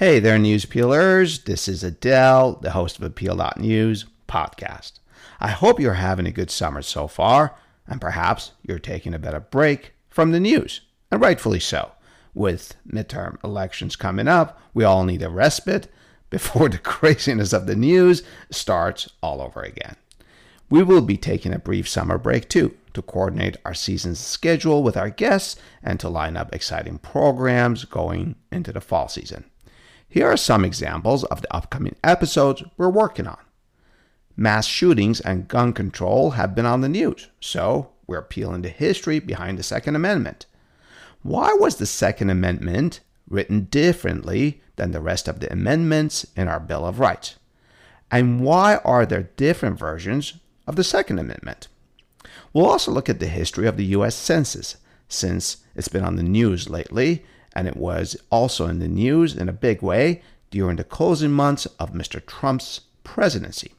Hey there, news peelers. This is Adel, the host of Appeal.News podcast. I hope you're having a good summer so far, and perhaps you're taking a better break from the news, and rightfully so. With midterm elections coming up, we all need a respite before the craziness of the news starts all over again. We will be taking a brief summer break too to coordinate our season's schedule with our guests and to line up exciting programs going into the fall season. Here are some examples of the upcoming episodes we're working on. Mass shootings and gun control have been on the news, so we're peeling the history behind the Second Amendment. Why was the Second Amendment written differently than the rest of the amendments in our Bill of Rights? And why are there different versions of the Second Amendment? We'll also look at the history of the U.S. Census, since it's been on the news lately and it was also in the news in a big way during the closing months of Mr. Trump's presidency.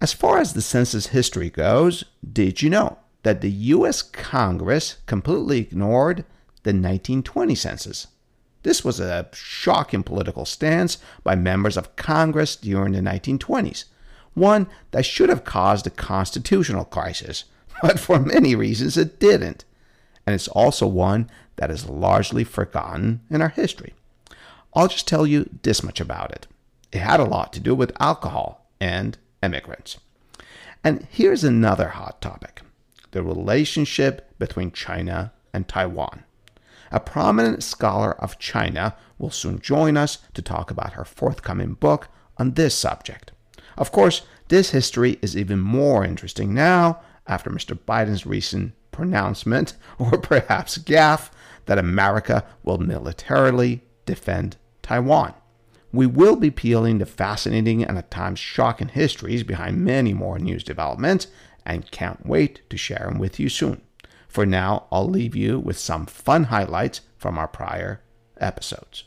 As far as the census history goes, did you know that the US Congress completely ignored the 1920 census? This was a shocking political stance by members of Congress during the 1920s, one that should have caused a constitutional crisis, but for many reasons it didn't. And it's also one that is largely forgotten in our history. I'll just tell you this much about it. It had a lot to do with alcohol and immigrants. And here's another hot topic the relationship between China and Taiwan. A prominent scholar of China will soon join us to talk about her forthcoming book on this subject. Of course, this history is even more interesting now after Mr. Biden's recent pronouncement, or perhaps gaffe, that America will militarily defend Taiwan. We will be peeling the fascinating and at times shocking histories behind many more news developments and can't wait to share them with you soon. For now, I'll leave you with some fun highlights from our prior episodes.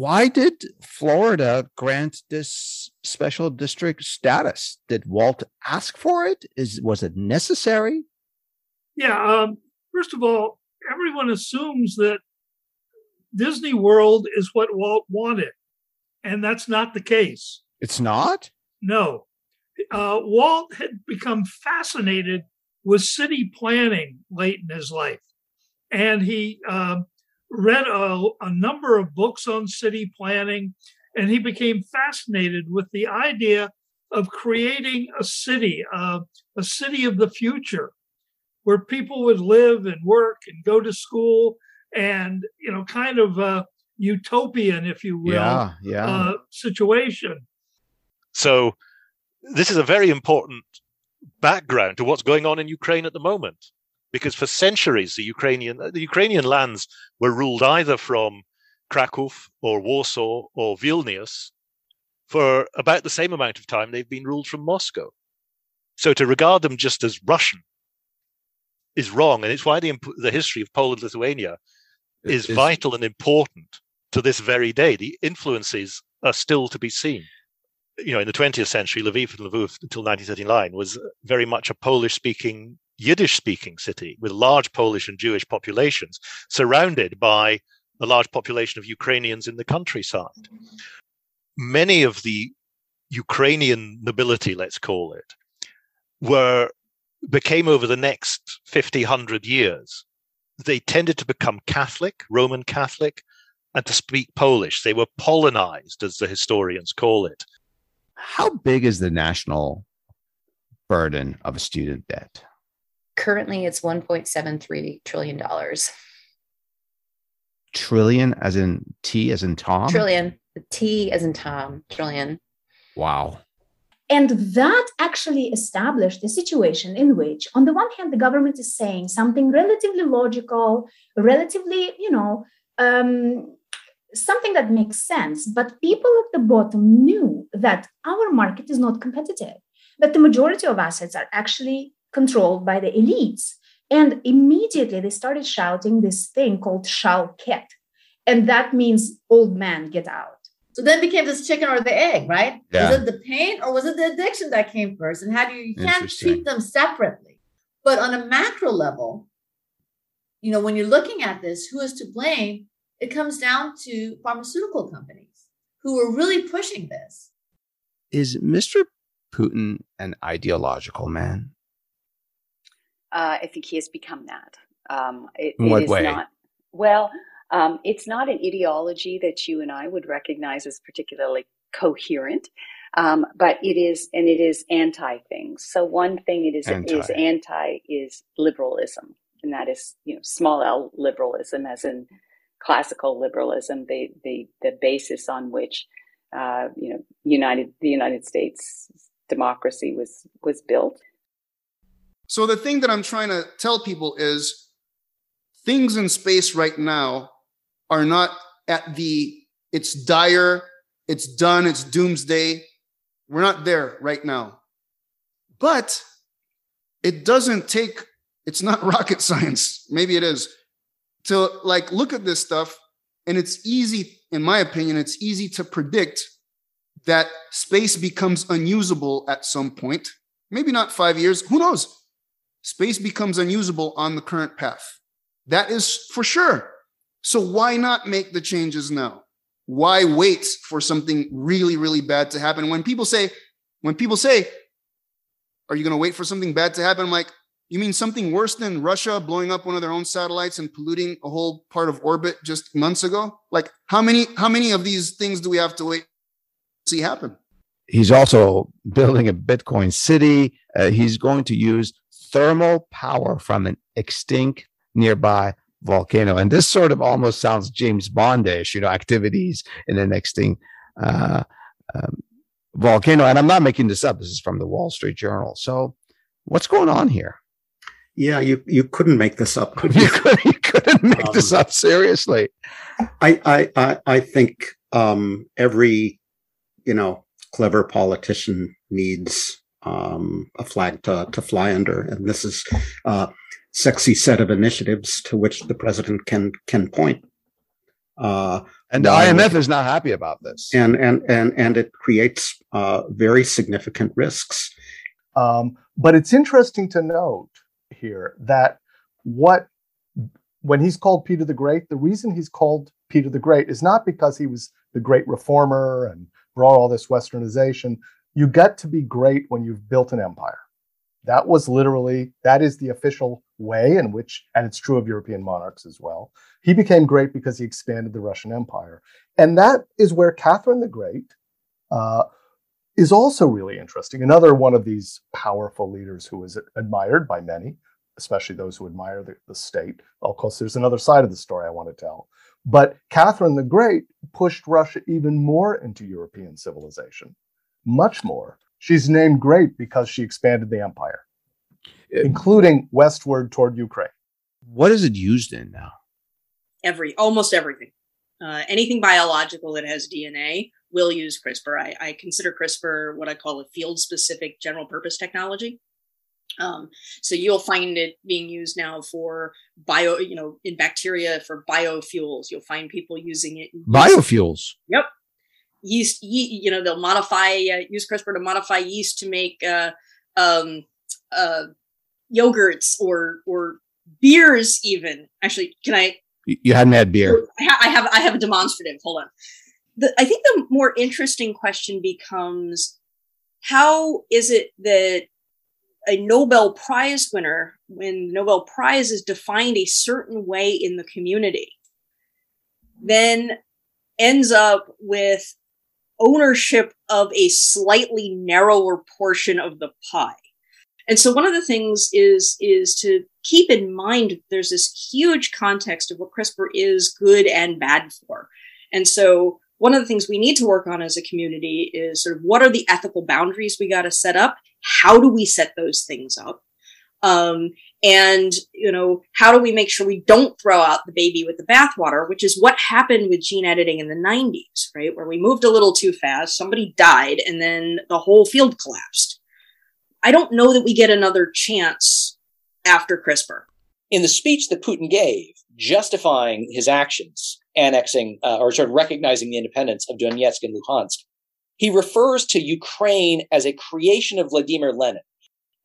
Why did Florida grant this special district status? Did Walt ask for it? Is was it necessary? Yeah. Um, first of all, everyone assumes that Disney World is what Walt wanted, and that's not the case. It's not. No. Uh, Walt had become fascinated with city planning late in his life, and he um, read a, a number of books on city planning, and he became fascinated with the idea of creating a city, uh, a city of the future, where people would live and work and go to school, and you know, kind of a utopian, if you will, yeah, yeah. Uh, situation. So, this is a very important background to what's going on in Ukraine at the moment because for centuries the Ukrainian uh, the Ukrainian lands were ruled either from Krakow or Warsaw or Vilnius. For about the same amount of time, they've been ruled from Moscow. So to regard them just as Russian is wrong, and it's why the the history of Poland Lithuania is, is vital and important to this very day. The influences are still to be seen. You know, in the 20th century, Lviv and Lviv until 1939 was very much a Polish-speaking Yiddish speaking city with large Polish and Jewish populations, surrounded by a large population of Ukrainians in the countryside. Many of the Ukrainian nobility, let's call it, were became over the next 50, 100 years. They tended to become Catholic, Roman Catholic, and to speak Polish. They were Polonized, as the historians call it. How big is the national burden of a student debt? Currently, it's 1.73 trillion dollars. Trillion, as in T, as in Tom. Trillion, T as in Tom. Trillion. Wow. And that actually established a situation in which, on the one hand, the government is saying something relatively logical, relatively, you know, um, something that makes sense. But people at the bottom knew that our market is not competitive, that the majority of assets are actually controlled by the elites. And immediately they started shouting this thing called Shalket. And that means old man, get out. So then became this chicken or the egg, right? Yeah. Was it the pain or was it the addiction that came first? And how do you, you can't treat them separately. But on a macro level, you know, when you're looking at this, who is to blame? It comes down to pharmaceutical companies who are really pushing this. Is Mr. Putin an ideological man? Uh, I think he has become that. Um, it, In what it is way? Not, well, um, it's not an ideology that you and I would recognize as particularly coherent, um, but it is, and it is anti things. So one thing it is Anti. is anti is liberalism, and that is you know small L liberalism, as in classical liberalism, the the the basis on which uh, you know United the United States democracy was was built. So the thing that I'm trying to tell people is things in space right now are not at the it's dire, it's done, it's doomsday. We're not there right now. But it doesn't take it's not rocket science. Maybe it is. To like look at this stuff and it's easy in my opinion it's easy to predict that space becomes unusable at some point. Maybe not 5 years, who knows? Space becomes unusable on the current path. That is for sure. So why not make the changes now? Why wait for something really, really bad to happen? When people say, when people say, are you going to wait for something bad to happen? I'm like, you mean something worse than Russia blowing up one of their own satellites and polluting a whole part of orbit just months ago? Like how many, how many of these things do we have to wait to see happen? He's also building a Bitcoin city. Uh, he's going to use thermal power from an extinct nearby volcano. And this sort of almost sounds James Bondish, you know, activities in an extinct uh, um, volcano. And I'm not making this up. This is from the Wall Street Journal. So what's going on here? Yeah, you, you couldn't make this up, could you? You, could, you couldn't make Um, this up seriously. I, I, I, I think um, every, you know, clever politician needs um, a flag to, to fly under, and this is a sexy set of initiatives to which the president can can point. Uh, And the IMF is not happy about this. and and and and it creates uh, very significant risks. Um, but it's interesting to note here that what when he's called Peter the Great, the reason he's called Peter the Great is not because he was the great reformer and brought all this westernization. You get to be great when you've built an empire. That was literally that is the official way in which, and it's true of European monarchs as well. He became great because he expanded the Russian Empire, and that is where Catherine the Great uh, is also really interesting. Another one of these powerful leaders who is admired by many, especially those who admire the, the state. Of course, there's another side of the story I want to tell. But Catherine the Great pushed Russia even more into European civilization, much more. She's named great because she expanded the empire, including westward toward Ukraine. What is it used in now? every almost everything. Uh, anything biological that has DNA will use CRISPR. I, I consider CRISPR what I call a field specific general purpose technology. Um, so you'll find it being used now for bio, you know, in bacteria for biofuels. You'll find people using it. in Biofuels. Yep. Yeast, ye, you know, they'll modify, uh, use CRISPR to modify yeast to make uh, um, uh, yogurts or or beers. Even actually, can I You you hadn't had beer. I, ha- I have I have a demonstrative. Hold on. The, I think the more interesting question becomes how is it that a Nobel Prize winner, when the Nobel Prize is defined a certain way in the community, then ends up with ownership of a slightly narrower portion of the pie. And so one of the things is is to keep in mind there's this huge context of what CRISPR is good and bad for. And so one of the things we need to work on as a community is sort of what are the ethical boundaries we got to set up? How do we set those things up? Um, and you know, how do we make sure we don't throw out the baby with the bathwater, which is what happened with gene editing in the 90s, right? Where we moved a little too fast, somebody died, and then the whole field collapsed. I don't know that we get another chance after CRISPR. In the speech that Putin gave, justifying his actions, annexing uh, or sort of recognizing the independence of Donetsk and Luhansk, he refers to Ukraine as a creation of Vladimir Lenin.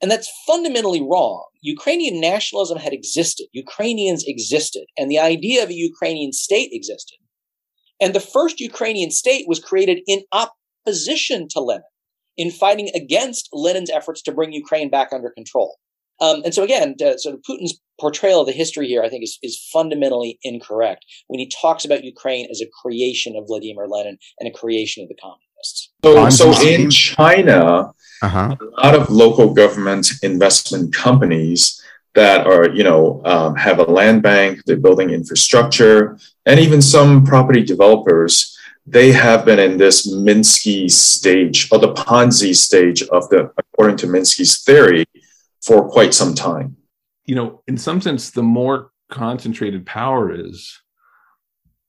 And that's fundamentally wrong. Ukrainian nationalism had existed, Ukrainians existed, and the idea of a Ukrainian state existed. And the first Ukrainian state was created in opposition to Lenin, in fighting against Lenin's efforts to bring Ukraine back under control. Um, and so again, uh, sort of Putin's portrayal of the history here, I think, is, is fundamentally incorrect when he talks about Ukraine as a creation of Vladimir Lenin and a creation of the communists. So, so in China, uh-huh. a lot of local government investment companies that are, you know, um, have a land bank, they're building infrastructure, and even some property developers, they have been in this Minsky stage or the Ponzi stage of the, according to Minsky's theory, for quite some time. You know, in some sense, the more concentrated power is,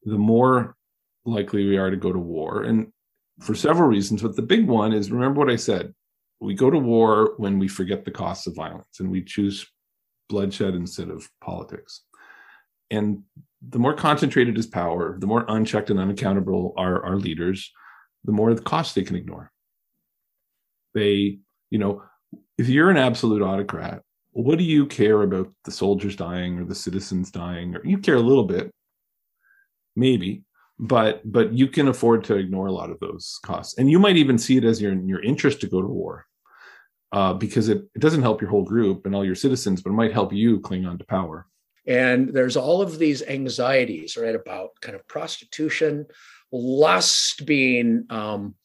the more likely we are to go to war. And for several reasons, but the big one is remember what I said. We go to war when we forget the costs of violence and we choose bloodshed instead of politics. And the more concentrated is power, the more unchecked and unaccountable are our leaders, the more the costs they can ignore. They, you know, if you're an absolute autocrat, what do you care about the soldiers dying or the citizens dying? Or you care a little bit, maybe, but but you can afford to ignore a lot of those costs, and you might even see it as your your interest to go to war, uh, because it, it doesn't help your whole group and all your citizens, but it might help you cling on to power. And there's all of these anxieties, right, about kind of prostitution, lust being um,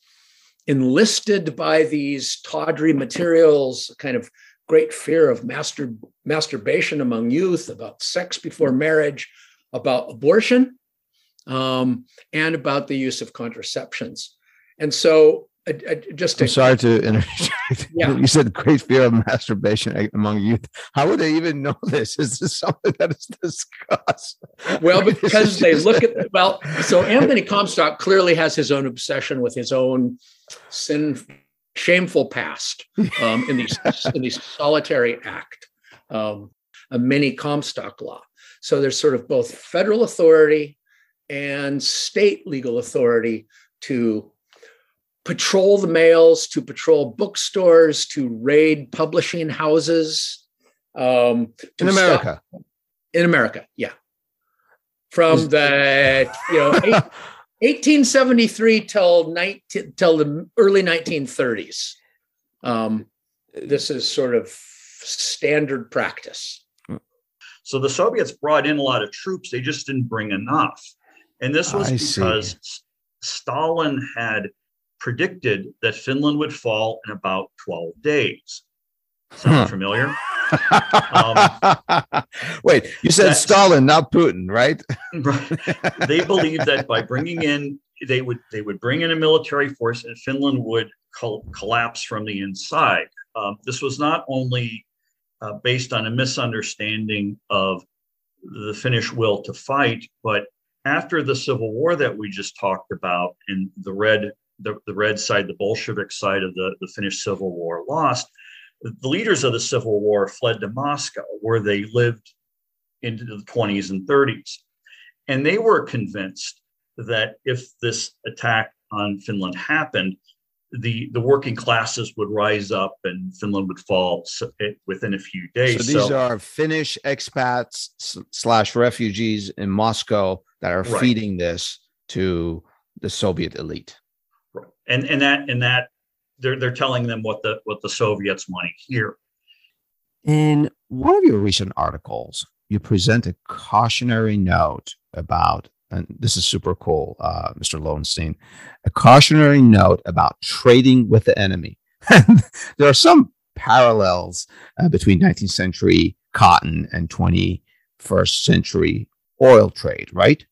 enlisted by these tawdry materials, kind of great fear of master, masturbation among youth, about sex before marriage, about abortion, um, and about the use of contraceptions. And so I, I just to, I'm sorry to interrupt. Yeah. you said great fear of masturbation among youth. How would they even know this? Is this something that is discussed? Well, because they look at well, so Anthony Comstock clearly has his own obsession with his own sin, shameful past um, in these in these solitary act, um, a mini Comstock law. So there's sort of both federal authority and state legal authority to patrol the mails, to patrol bookstores, to raid publishing houses. Um, in America. Stop, in America, yeah. From the you know 1873 till 19 till the early 1930s. Um, this is sort of standard practice. So the Soviets brought in a lot of troops; they just didn't bring enough, and this was I because see. Stalin had predicted that Finland would fall in about 12 days. Sound huh. familiar? um, Wait, you said Stalin, not Putin, right? They believed that by bringing in, they would they would bring in a military force, and Finland would col- collapse from the inside. Um, this was not only uh, based on a misunderstanding of the Finnish will to fight, but after the civil war that we just talked about, and the red the, the red side, the Bolshevik side of the, the Finnish Civil War lost, the leaders of the Civil War fled to Moscow, where they lived into the 20s and 30s. And they were convinced that if this attack on Finland happened, the, the working classes would rise up and Finland would fall within a few days. So these so, are Finnish expats slash refugees in Moscow that are right. feeding this to the Soviet elite Right. and and that and that they're they're telling them what the what the Soviets want to hear. In one of your recent articles, you present a cautionary note about, and this is super cool, uh, Mr. Lowenstein, a cautionary note about trading with the enemy. there are some parallels uh, between 19th century cotton and 21st century oil trade, right?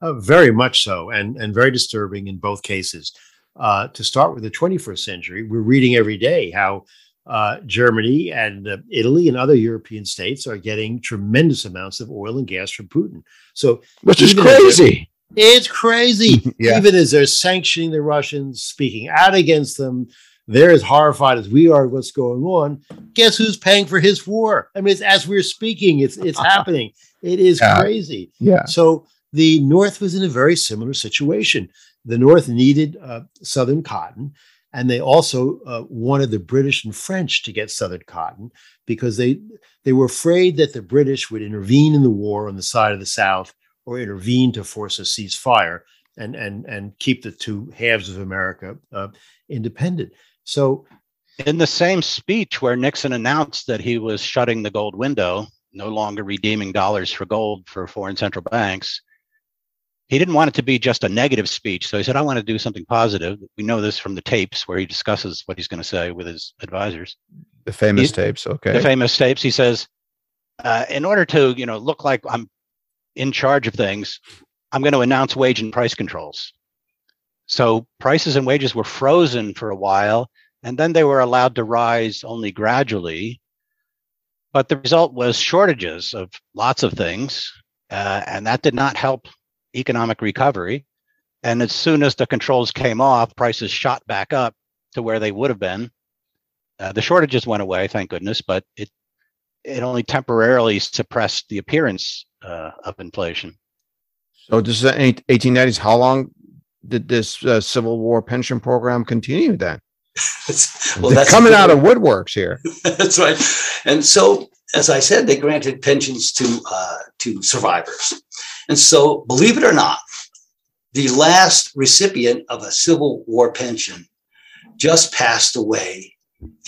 Uh, very much so, and and very disturbing in both cases uh, to start with the 21st century, we're reading every day how uh, Germany and uh, Italy and other European states are getting tremendous amounts of oil and gas from Putin. So, which is crazy. It's crazy. yeah. Even as they're sanctioning the Russians, speaking out against them, they're as horrified as we are what's going on. Guess who's paying for his war? I mean, as we're speaking, it's it's happening. It is yeah. crazy. Yeah. So the North was in a very similar situation. The North needed uh, Southern cotton, and they also uh, wanted the British and French to get Southern cotton because they they were afraid that the British would intervene in the war on the side of the South or intervene to force a ceasefire and and and keep the two halves of America uh, independent. So, in the same speech where Nixon announced that he was shutting the gold window, no longer redeeming dollars for gold for foreign central banks, he didn't want it to be just a negative speech. So he said, I want to do something positive. We know this from the tapes where he discusses what he's going to say with his advisors. The famous he, tapes, okay. The famous tapes. He says, uh, in order to, you know, look like I'm in charge of things, I'm going to announce wage and price controls. So prices and wages were frozen for a while, and then they were allowed to rise only gradually. But the result was shortages of lots of things, uh, and that did not help economic recovery. And as soon as the controls came off, prices shot back up to where they would have been. Uh, the shortages went away, thank goodness, but it it only temporarily suppressed the appearance uh, of inflation. So this is 1890s. How long did this uh, Civil War pension program continue then? well, that's coming out of woodworks here. that's right. And so, as I said, they granted pensions to uh, to survivors. And so, believe it or not, the last recipient of a Civil War pension just passed away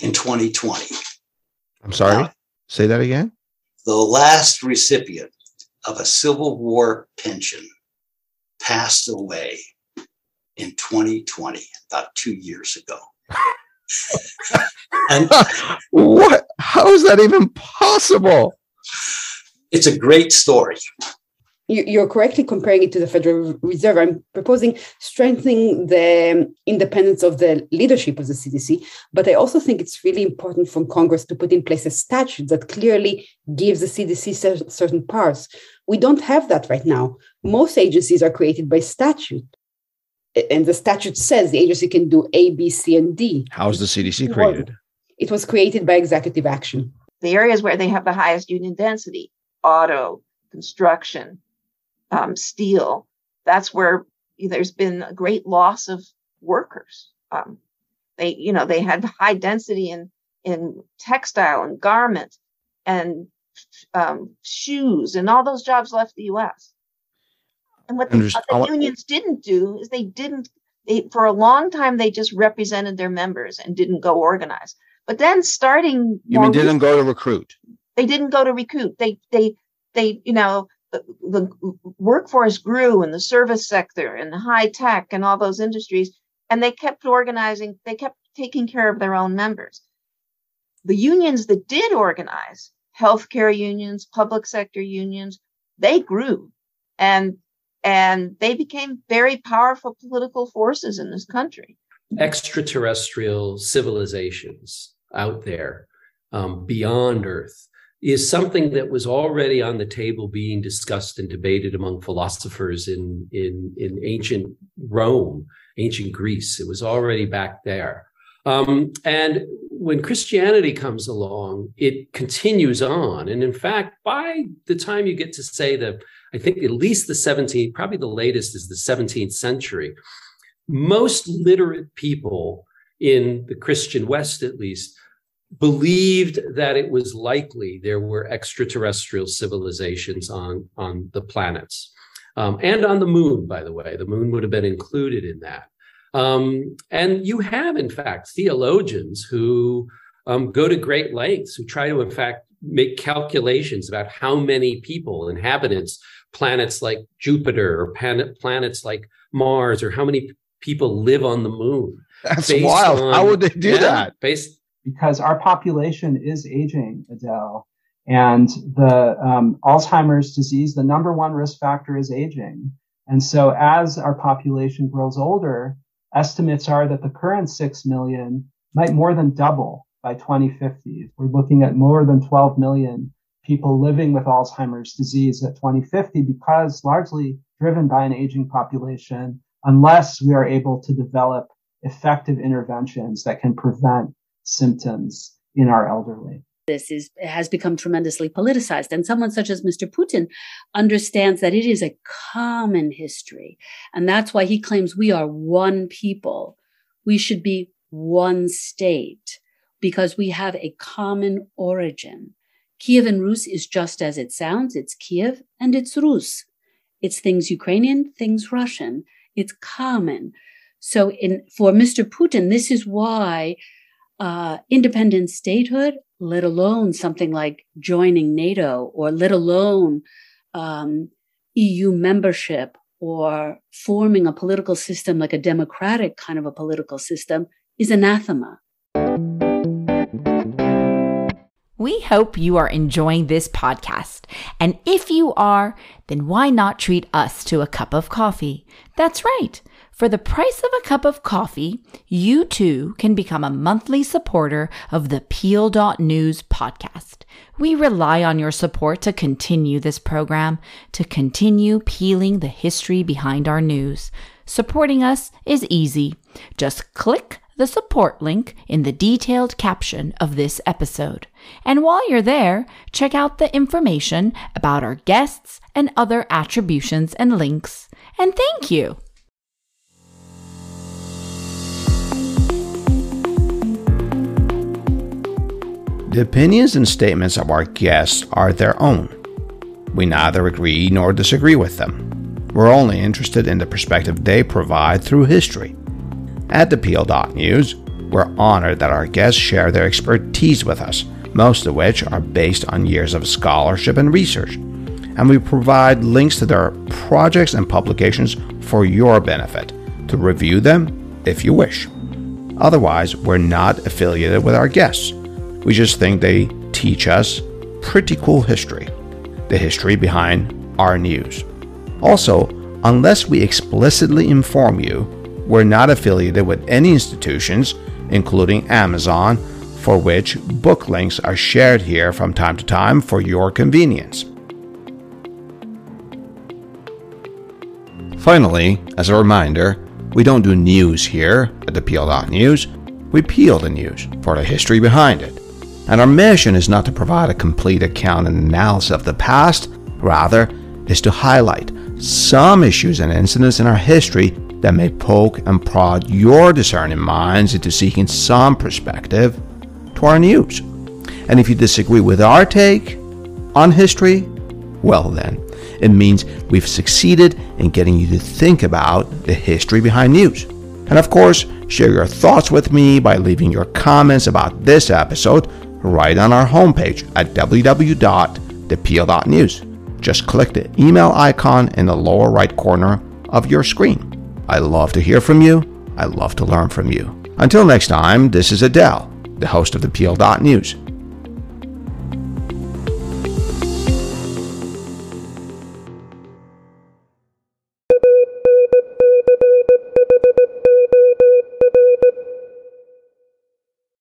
in 2020. I'm sorry. Now, Say that again. The last recipient of a Civil War pension passed away in 2020, about two years ago. And what? How is that even possible? It's a great story you're correctly comparing it to the Federal Reserve. I'm proposing strengthening the independence of the leadership of the CDC, but I also think it's really important for Congress to put in place a statute that clearly gives the CDC certain powers. We don't have that right now. Most agencies are created by statute. And the statute says the agency can do A, B, C, and D. How's the CDC created? It was created by executive action. The areas where they have the highest union density, auto, construction, um, steel, that's where there's been a great loss of workers. Um, they, you know, they had high density in in textile and garment and um, shoes, and all those jobs left the U.S. And what the, what uh, the unions didn't do is they didn't. They, for a long time, they just represented their members and didn't go organize. But then, starting you mean didn't go to recruit? They didn't go to recruit. They they they you know the, workforce grew in the service sector and the high tech and all those industries, and they kept organizing, they kept taking care of their own members. The unions that did organize, healthcare unions, public sector unions, they grew and and they became very powerful political forces in this country. Extraterrestrial civilizations out there um, beyond Earth is something that was already on the table being discussed and debated among philosophers in, in, in ancient Rome, ancient Greece. It was already back there. Um, and when Christianity comes along, it continues on. And in fact, by the time you get to say the, I think at least the 17th, probably the latest is the 17th century, most literate people in the Christian West, at least, believed that it was likely there were extraterrestrial civilizations on, on the planets um, and on the moon, by the way. The moon would have been included in that. Um, and you have, in fact, theologians who um, go to great lengths, who try to, in fact, make calculations about how many people, inhabitants, planets like Jupiter or planet, planets like Mars, or how many people live on the moon. That's wild. On, how would they do yeah, that? Based because our population is aging, Adel. And the um, Alzheimer's disease, the number one risk factor is aging. And so as our population grows older, estimates are that the current 6 million might more than double by 2050. We're looking at more than 12 million people living with Alzheimer's disease at 2050 because largely driven by an aging population, unless we are able to develop effective interventions that can prevent symptoms in our elderly. this is has become tremendously politicized. And someone such as mr putin understands that it is a common history. And that's why he claims we are one people. We should be one state because we have a common origin kievan rus is just as it sounds. It's kiev and it's rus. It's things ukrainian things russian. It's common. So in for mr putin this is why uh, independent statehood, let alone something like joining NATO, or let alone um, EU membership, or forming a political system like a democratic kind of a political system, is anathema. We hope you are enjoying this podcast. And if you are, then why not treat us to a cup of coffee? That's right. For the price of a cup of coffee, you too can become a monthly supporter of the Peel.News podcast. We rely on your support to continue this program, to continue peeling the history behind our news. Supporting us is easy. Just click the support link in the detailed caption of this episode. And while you're there, check out the information about our guests and other attributions and links. And thank you. The opinions and statements of our guests are their own. We neither agree nor disagree with them. We're only interested in the perspective they provide through history. At the Peel.News, we're honored that our guests share their expertise with us, most of which are based on years of scholarship and research. And we provide links to their projects and publications for your benefit to review them if you wish. Otherwise, we're not affiliated with our guests. We just think they teach us pretty cool history, the history behind our news. Also, unless we explicitly inform you, we're not affiliated with any institutions, including Amazon, for which book links are shared here from time to time for your convenience. Finally, as a reminder, we don't do news here at the Peel.News. We peel the news for the history behind it. And our mission is not to provide a complete account and analysis of the past, rather, is to highlight some issues and incidents in our history that may poke and prod your discerning minds into seeking some perspective to our news. And if you disagree with our take on history, well, then, it means we've succeeded in getting you to think about the history behind news. And of course, share your thoughts with me by leaving your comments about this episode right on our homepage at www.thepeel.news. Just click the email icon in the lower right corner of your screen. I love to hear from you. I love to learn from you. Until next time, this is Adel, the host of the Peel.News.